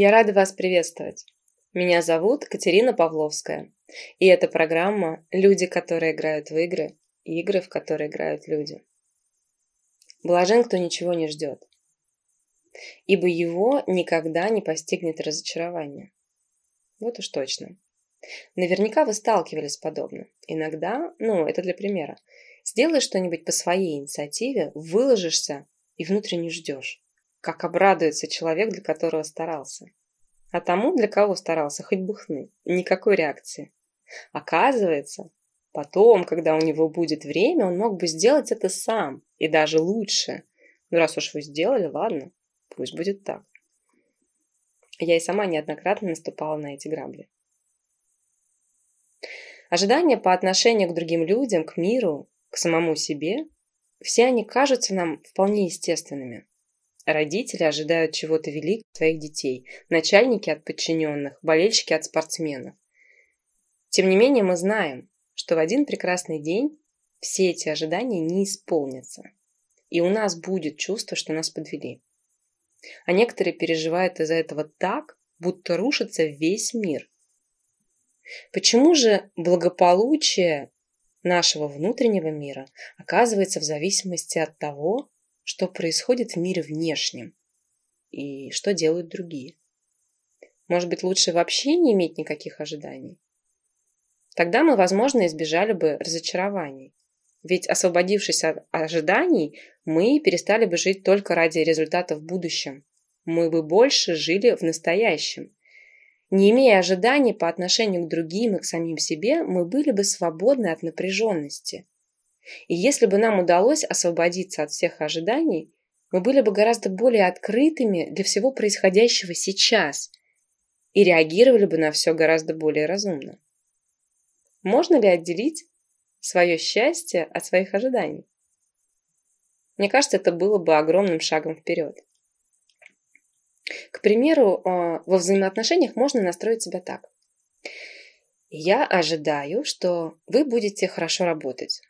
Я рада вас приветствовать. Меня зовут Катерина Павловская, и это программа «Люди, которые играют в игры, и игры, в которые играют люди». Блажен, кто ничего не ждет, ибо его никогда не постигнет разочарование. Вот уж точно. Наверняка вы сталкивались с подобным. Иногда, ну, это для примера, сделаешь что-нибудь по своей инициативе, выложишься и внутренне ждешь как обрадуется человек, для которого старался. А тому, для кого старался, хоть бы хны, никакой реакции. Оказывается, потом, когда у него будет время, он мог бы сделать это сам, и даже лучше. Ну, раз уж вы сделали, ладно, пусть будет так. Я и сама неоднократно наступала на эти грабли. Ожидания по отношению к другим людям, к миру, к самому себе, все они кажутся нам вполне естественными. Родители ожидают чего-то великого от своих детей, начальники от подчиненных, болельщики от спортсменов. Тем не менее, мы знаем, что в один прекрасный день все эти ожидания не исполнятся. И у нас будет чувство, что нас подвели. А некоторые переживают из-за этого так, будто рушится весь мир. Почему же благополучие нашего внутреннего мира оказывается в зависимости от того, что происходит в мире внешнем и что делают другие. Может быть, лучше вообще не иметь никаких ожиданий? Тогда мы, возможно, избежали бы разочарований. Ведь освободившись от ожиданий, мы перестали бы жить только ради результата в будущем. Мы бы больше жили в настоящем. Не имея ожиданий по отношению к другим и к самим себе, мы были бы свободны от напряженности. И если бы нам удалось освободиться от всех ожиданий, мы были бы гораздо более открытыми для всего происходящего сейчас и реагировали бы на все гораздо более разумно. Можно ли отделить свое счастье от своих ожиданий? Мне кажется, это было бы огромным шагом вперед. К примеру, а, во взаимоотношениях можно настроить себя так. Я ожидаю, что вы будете хорошо работать.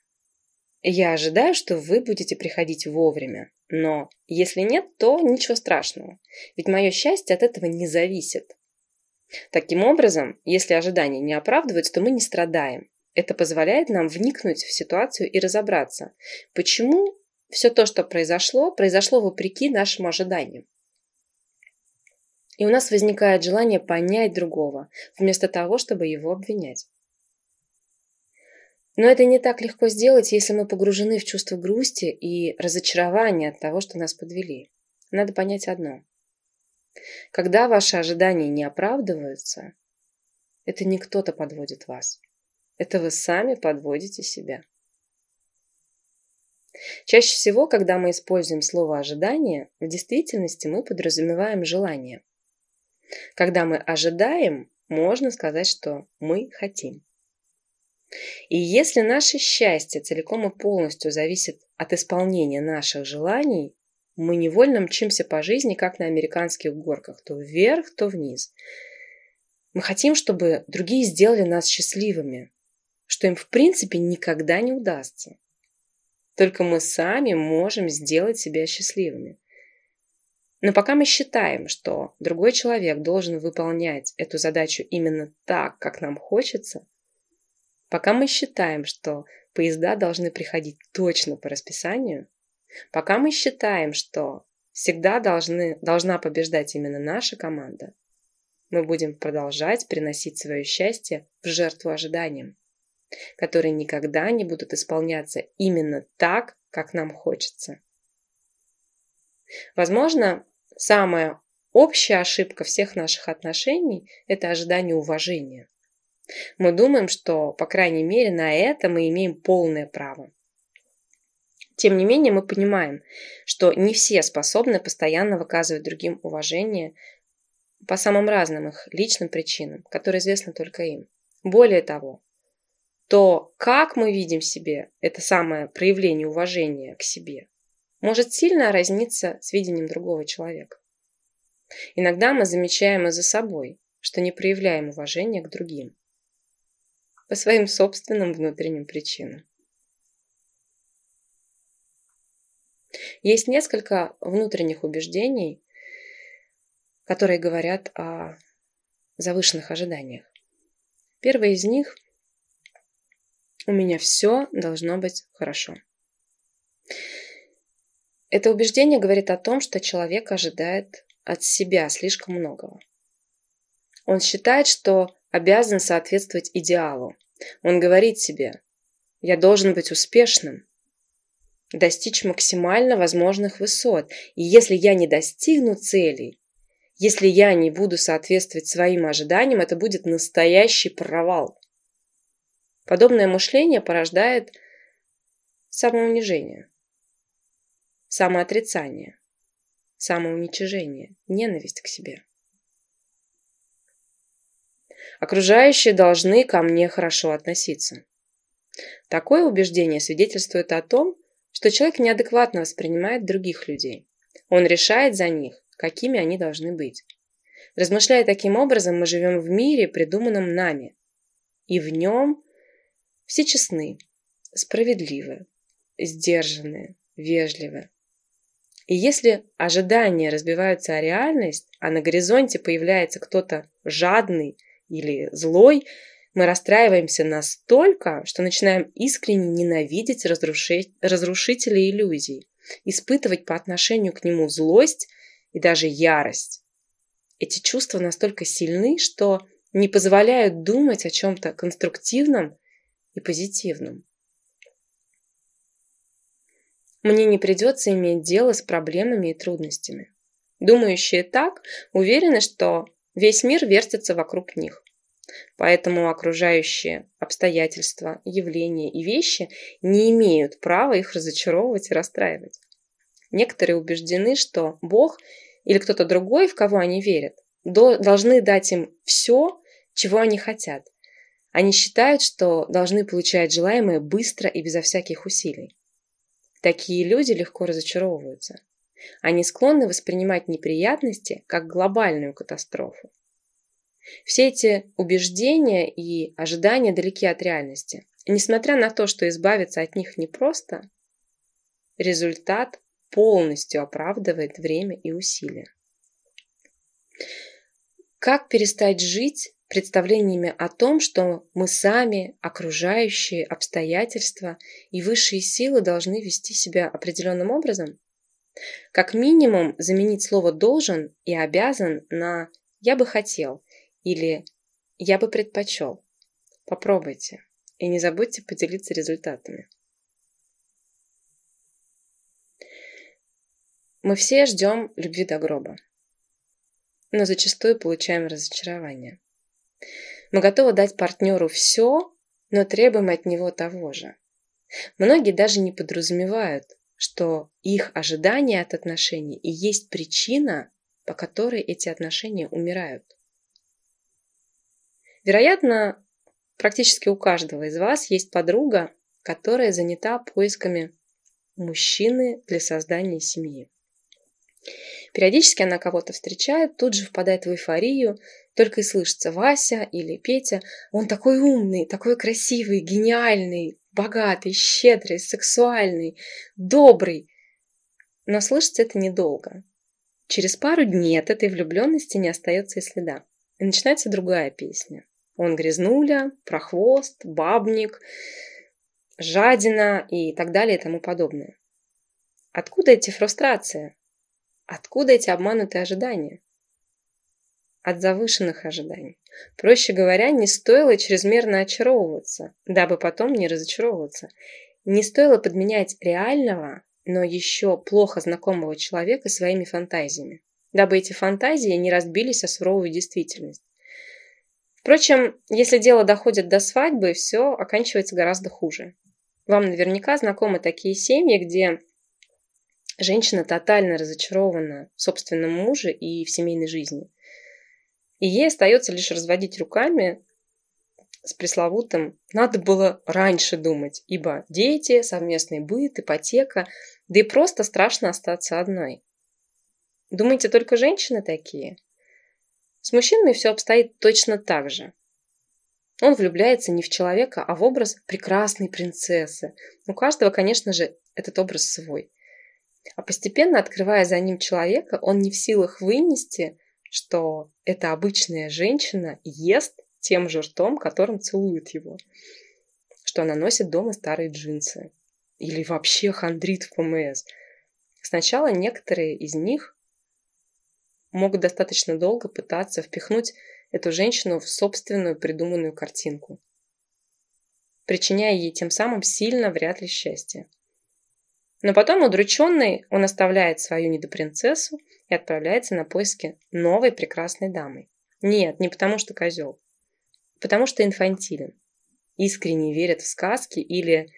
Я ожидаю, что вы будете приходить вовремя, но если нет, то ничего страшного, ведь мое счастье от этого не зависит. Таким образом, если ожидания не оправдываются, то мы не страдаем. Это позволяет нам вникнуть в ситуацию и разобраться, почему все то, что произошло, произошло вопреки нашим ожиданиям. И у нас возникает желание понять другого, вместо того, чтобы его обвинять. Но это не так легко сделать, если мы погружены в чувство грусти и разочарования от того, что нас подвели. Надо понять одно. Когда ваши ожидания не оправдываются, это не кто-то подводит вас. Это вы сами подводите себя. Чаще всего, когда мы используем слово «ожидание», в действительности мы подразумеваем желание. Когда мы ожидаем, можно сказать, что мы хотим. И если наше счастье целиком и полностью зависит от исполнения наших желаний, мы невольно мчимся по жизни, как на американских горках, то вверх, то вниз. Мы хотим, чтобы другие сделали нас счастливыми, что им в принципе никогда не удастся. Только мы сами можем сделать себя счастливыми. Но пока мы считаем, что другой человек должен выполнять эту задачу именно так, как нам хочется – Пока мы считаем, что поезда должны приходить точно по расписанию, пока мы считаем, что всегда должны, должна побеждать именно наша команда, мы будем продолжать приносить свое счастье в жертву ожиданиям, которые никогда не будут исполняться именно так, как нам хочется. Возможно, самая общая ошибка всех наших отношений – это ожидание уважения. Мы думаем, что, по крайней мере, на это мы имеем полное право. Тем не менее, мы понимаем, что не все способны постоянно выказывать другим уважение по самым разным их личным причинам, которые известны только им. Более того, то, как мы видим себе это самое проявление уважения к себе, может сильно разниться с видением другого человека. Иногда мы замечаем и за собой, что не проявляем уважения к другим по своим собственным внутренним причинам. Есть несколько внутренних убеждений, которые говорят о завышенных ожиданиях. Первое из них – у меня все должно быть хорошо. Это убеждение говорит о том, что человек ожидает от себя слишком многого. Он считает, что обязан соответствовать идеалу. Он говорит себе, я должен быть успешным, достичь максимально возможных высот. И если я не достигну целей, если я не буду соответствовать своим ожиданиям, это будет настоящий провал. Подобное мышление порождает самоунижение, самоотрицание, самоуничижение, ненависть к себе. Окружающие должны ко мне хорошо относиться. Такое убеждение свидетельствует о том, что человек неадекватно воспринимает других людей. Он решает за них, какими они должны быть. Размышляя таким образом, мы живем в мире, придуманном нами. И в нем все честны, справедливы, сдержанные, вежливы. И если ожидания разбиваются о реальность, а на горизонте появляется кто-то жадный или злой, мы расстраиваемся настолько, что начинаем искренне ненавидеть разруши... разрушителя иллюзий, испытывать по отношению к нему злость и даже ярость. Эти чувства настолько сильны, что не позволяют думать о чем-то конструктивном и позитивным. Мне не придется иметь дело с проблемами и трудностями. Думающие так уверены, что весь мир вертится вокруг них. Поэтому окружающие обстоятельства, явления и вещи не имеют права их разочаровывать и расстраивать. Некоторые убеждены, что Бог или кто-то другой, в кого они верят, должны дать им все, чего они хотят, они считают, что должны получать желаемое быстро и безо всяких усилий. Такие люди легко разочаровываются. Они склонны воспринимать неприятности как глобальную катастрофу. Все эти убеждения и ожидания далеки от реальности. Несмотря на то, что избавиться от них непросто, результат полностью оправдывает время и усилия. Как перестать жить представлениями о том, что мы сами, окружающие, обстоятельства и высшие силы должны вести себя определенным образом? Как минимум заменить слово «должен» и «обязан» на «я бы хотел» или «я бы предпочел». Попробуйте и не забудьте поделиться результатами. Мы все ждем любви до гроба, но зачастую получаем разочарование. Мы готовы дать партнеру все, но требуем от него того же. Многие даже не подразумевают, что их ожидания от отношений и есть причина, по которой эти отношения умирают. Вероятно, практически у каждого из вас есть подруга, которая занята поисками мужчины для создания семьи. Периодически она кого-то встречает, тут же впадает в эйфорию, только и слышится Вася или Петя. Он такой умный, такой красивый, гениальный, богатый, щедрый, сексуальный, добрый. Но слышится это недолго. Через пару дней от этой влюбленности не остается и следа. И начинается другая песня. Он грязнуля, прохвост, бабник, жадина и так далее и тому подобное. Откуда эти фрустрации? Откуда эти обманутые ожидания? От завышенных ожиданий. Проще говоря, не стоило чрезмерно очаровываться, дабы потом не разочаровываться. Не стоило подменять реального, но еще плохо знакомого человека своими фантазиями, дабы эти фантазии не разбились о суровую действительность. Впрочем, если дело доходит до свадьбы, все оканчивается гораздо хуже. Вам наверняка знакомы такие семьи, где женщина тотально разочарована в собственном муже и в семейной жизни – и ей остается лишь разводить руками с пресловутым «надо было раньше думать», ибо дети, совместный быт, ипотека, да и просто страшно остаться одной. Думаете, только женщины такие? С мужчинами все обстоит точно так же. Он влюбляется не в человека, а в образ прекрасной принцессы. У каждого, конечно же, этот образ свой. А постепенно, открывая за ним человека, он не в силах вынести – что эта обычная женщина ест тем же ртом, которым целует его, что она носит дома старые джинсы или вообще хандрит в ПМС. Сначала некоторые из них могут достаточно долго пытаться впихнуть эту женщину в собственную придуманную картинку, причиняя ей тем самым сильно вряд ли счастье. Но потом, удрученный, он оставляет свою недопринцессу и отправляется на поиски новой прекрасной дамы. Нет, не потому что козел. Потому что инфантилен. Искренне верит в сказки или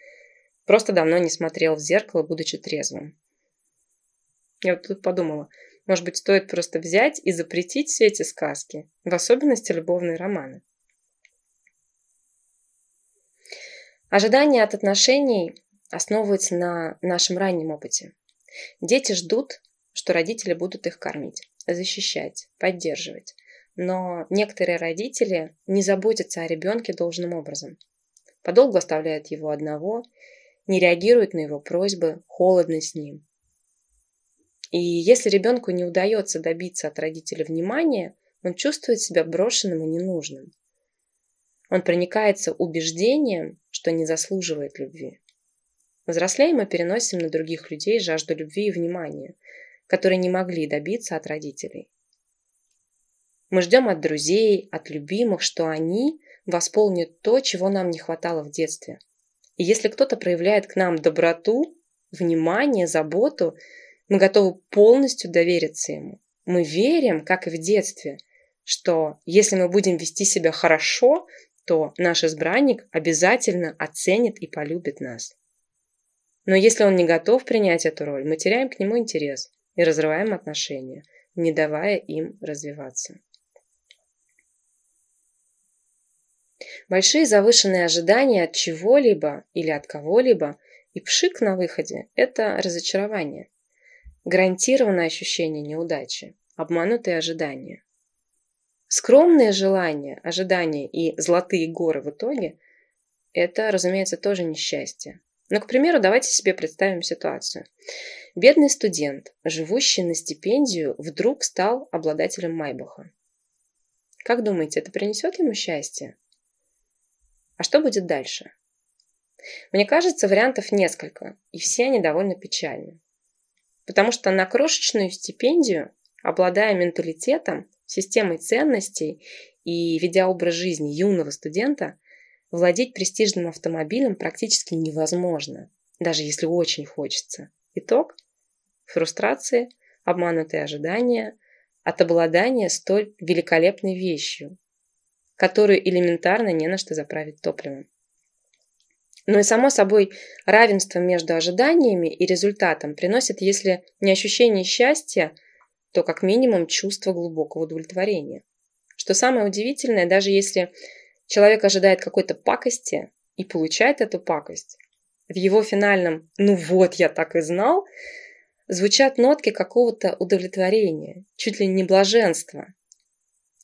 просто давно не смотрел в зеркало, будучи трезвым. Я вот тут подумала, может быть, стоит просто взять и запретить все эти сказки, в особенности любовные романы. Ожидания от отношений основывается на нашем раннем опыте. Дети ждут, что родители будут их кормить, защищать, поддерживать. Но некоторые родители не заботятся о ребенке должным образом. Подолгу оставляют его одного, не реагируют на его просьбы, холодны с ним. И если ребенку не удается добиться от родителя внимания, он чувствует себя брошенным и ненужным. Он проникается убеждением, что не заслуживает любви. Взрослеем мы переносим на других людей жажду любви и внимания, которые не могли добиться от родителей. Мы ждем от друзей, от любимых, что они восполнят то, чего нам не хватало в детстве. И если кто-то проявляет к нам доброту, внимание, заботу, мы готовы полностью довериться ему. Мы верим, как и в детстве, что если мы будем вести себя хорошо, то наш избранник обязательно оценит и полюбит нас. Но если он не готов принять эту роль, мы теряем к нему интерес и разрываем отношения, не давая им развиваться. Большие завышенные ожидания от чего-либо или от кого-либо и пшик на выходе – это разочарование. Гарантированное ощущение неудачи, обманутые ожидания. Скромные желания, ожидания и золотые горы в итоге – это, разумеется, тоже несчастье. Но, к примеру, давайте себе представим ситуацию. Бедный студент, живущий на стипендию, вдруг стал обладателем Майбаха. Как думаете, это принесет ему счастье? А что будет дальше? Мне кажется, вариантов несколько, и все они довольно печальны. Потому что на крошечную стипендию, обладая менталитетом, системой ценностей и ведя образ жизни юного студента – Владеть престижным автомобилем практически невозможно, даже если очень хочется. Итог – фрустрации, обманутые ожидания от обладания столь великолепной вещью, которую элементарно не на что заправить топливом. Но и само собой равенство между ожиданиями и результатом приносит, если не ощущение счастья, то как минимум чувство глубокого удовлетворения. Что самое удивительное, даже если Человек ожидает какой-то пакости и получает эту пакость. В его финальном «ну вот, я так и знал» звучат нотки какого-то удовлетворения, чуть ли не блаженства.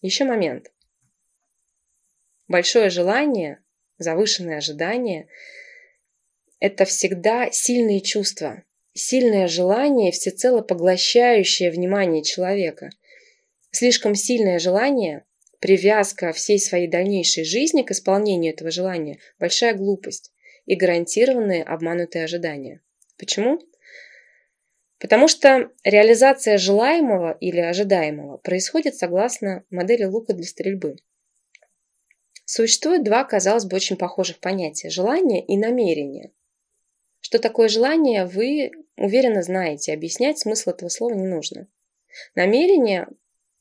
Еще момент. Большое желание, завышенное ожидание – это всегда сильные чувства, сильное желание, всецело поглощающее внимание человека. Слишком сильное желание Привязка всей своей дальнейшей жизни к исполнению этого желания – большая глупость и гарантированные обманутые ожидания. Почему? Потому что реализация желаемого или ожидаемого происходит согласно модели лука для стрельбы. Существует два, казалось бы, очень похожих понятия – желание и намерение. Что такое желание, вы уверенно знаете, объяснять смысл этого слова не нужно. Намерение,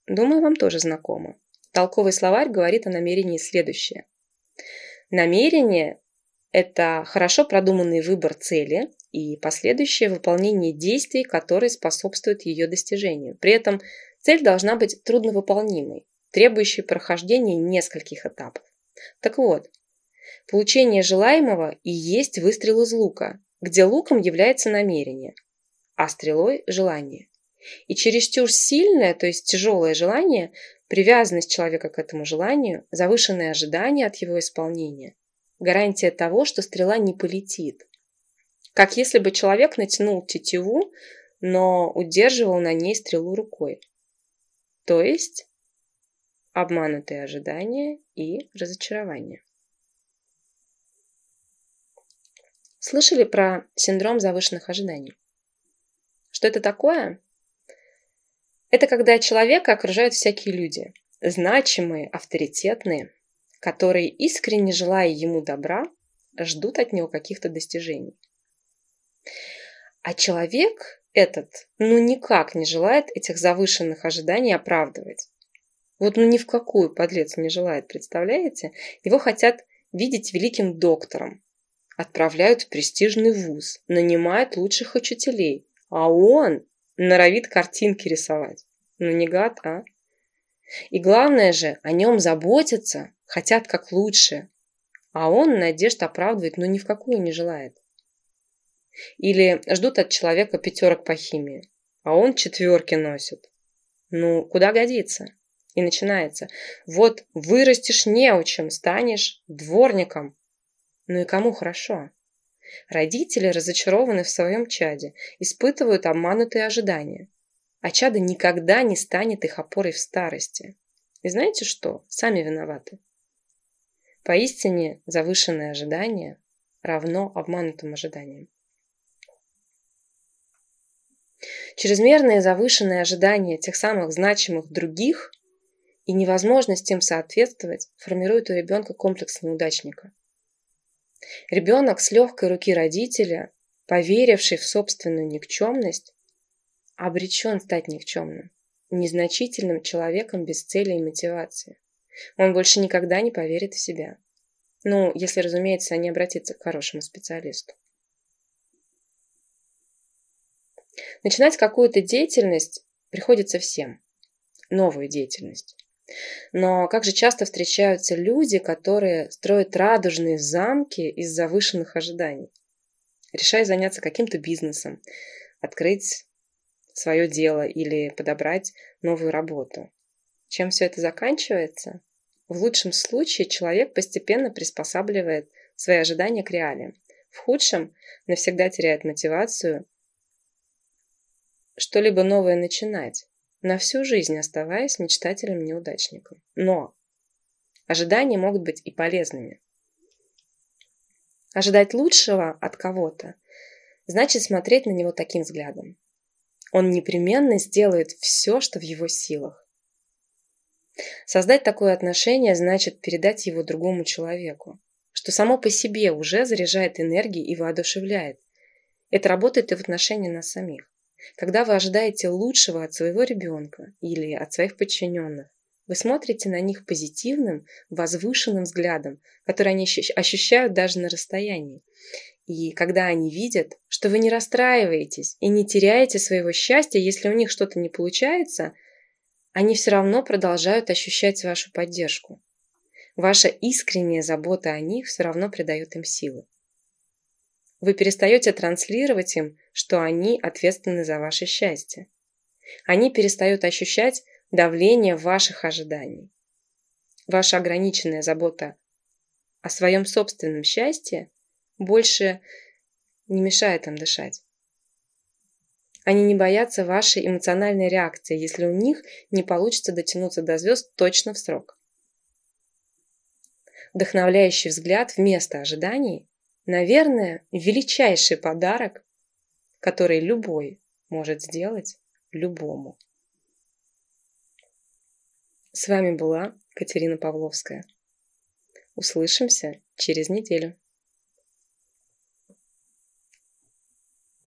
думаю, вам тоже знакомо. Толковый словарь говорит о намерении следующее. Намерение – это хорошо продуманный выбор цели и последующее выполнение действий, которые способствуют ее достижению. При этом цель должна быть трудновыполнимой, требующей прохождения нескольких этапов. Так вот, получение желаемого и есть выстрел из лука, где луком является намерение, а стрелой – желание. И чересчур сильное, то есть тяжелое желание Привязанность человека к этому желанию, завышенные ожидания от его исполнения – гарантия того, что стрела не полетит. Как если бы человек натянул тетиву, но удерживал на ней стрелу рукой. То есть обманутые ожидания и разочарование. Слышали про синдром завышенных ожиданий? Что это такое? Это когда человека окружают всякие люди, значимые, авторитетные, которые, искренне желая ему добра, ждут от него каких-то достижений. А человек этот, ну, никак не желает этих завышенных ожиданий оправдывать. Вот ну ни в какую подлец не желает, представляете? Его хотят видеть великим доктором, отправляют в престижный вуз, нанимают лучших учителей, а он норовит картинки рисовать. Ну не гад, а? И главное же, о нем заботятся, хотят как лучше, а он надежд оправдывать ну ни в какую не желает. Или ждут от человека пятерок по химии, а он четверки носит. Ну, куда годится? И начинается. Вот вырастешь неучим, станешь дворником. Ну и кому хорошо? Родители разочарованы в своем чаде, испытывают обманутые ожидания. А чадо никогда не станет их опорой в старости. И знаете что? Сами виноваты. Поистине завышенное ожидание равно обманутым ожиданиям. Чрезмерные завышенные ожидания тех самых значимых других и невозможность им соответствовать формирует у ребенка комплекс неудачника. Ребенок с легкой руки родителя, поверивший в собственную никчемность, обречен стать никчемным, незначительным человеком без цели и мотивации. Он больше никогда не поверит в себя. Ну, если, разумеется, не обратиться к хорошему специалисту. Начинать какую-то деятельность приходится всем. Новую деятельность. Но как же часто встречаются люди, которые строят радужные замки из завышенных ожиданий, решая заняться каким-то бизнесом, открыть свое дело или подобрать новую работу. Чем все это заканчивается? В лучшем случае человек постепенно приспосабливает свои ожидания к реалиям. В худшем навсегда теряет мотивацию что-либо новое начинать, на всю жизнь оставаясь мечтателем-неудачником. Но ожидания могут быть и полезными. Ожидать лучшего от кого-то значит смотреть на него таким взглядом. Он непременно сделает все, что в его силах. Создать такое отношение значит передать его другому человеку, что само по себе уже заряжает энергией и воодушевляет. Это работает и в отношении нас самих. Когда вы ожидаете лучшего от своего ребенка или от своих подчиненных, вы смотрите на них позитивным, возвышенным взглядом, который они ощущают даже на расстоянии. И когда они видят, что вы не расстраиваетесь и не теряете своего счастья, если у них что-то не получается, они все равно продолжают ощущать вашу поддержку. Ваша искренняя забота о них все равно придает им силы. Вы перестаете транслировать им, что они ответственны за ваше счастье. Они перестают ощущать давление ваших ожиданий. Ваша ограниченная забота о своем собственном счастье больше не мешает им дышать. Они не боятся вашей эмоциональной реакции, если у них не получится дотянуться до звезд точно в срок. Вдохновляющий взгляд вместо ожиданий Наверное, величайший подарок, который любой может сделать любому. С вами была Катерина Павловская. Услышимся через неделю.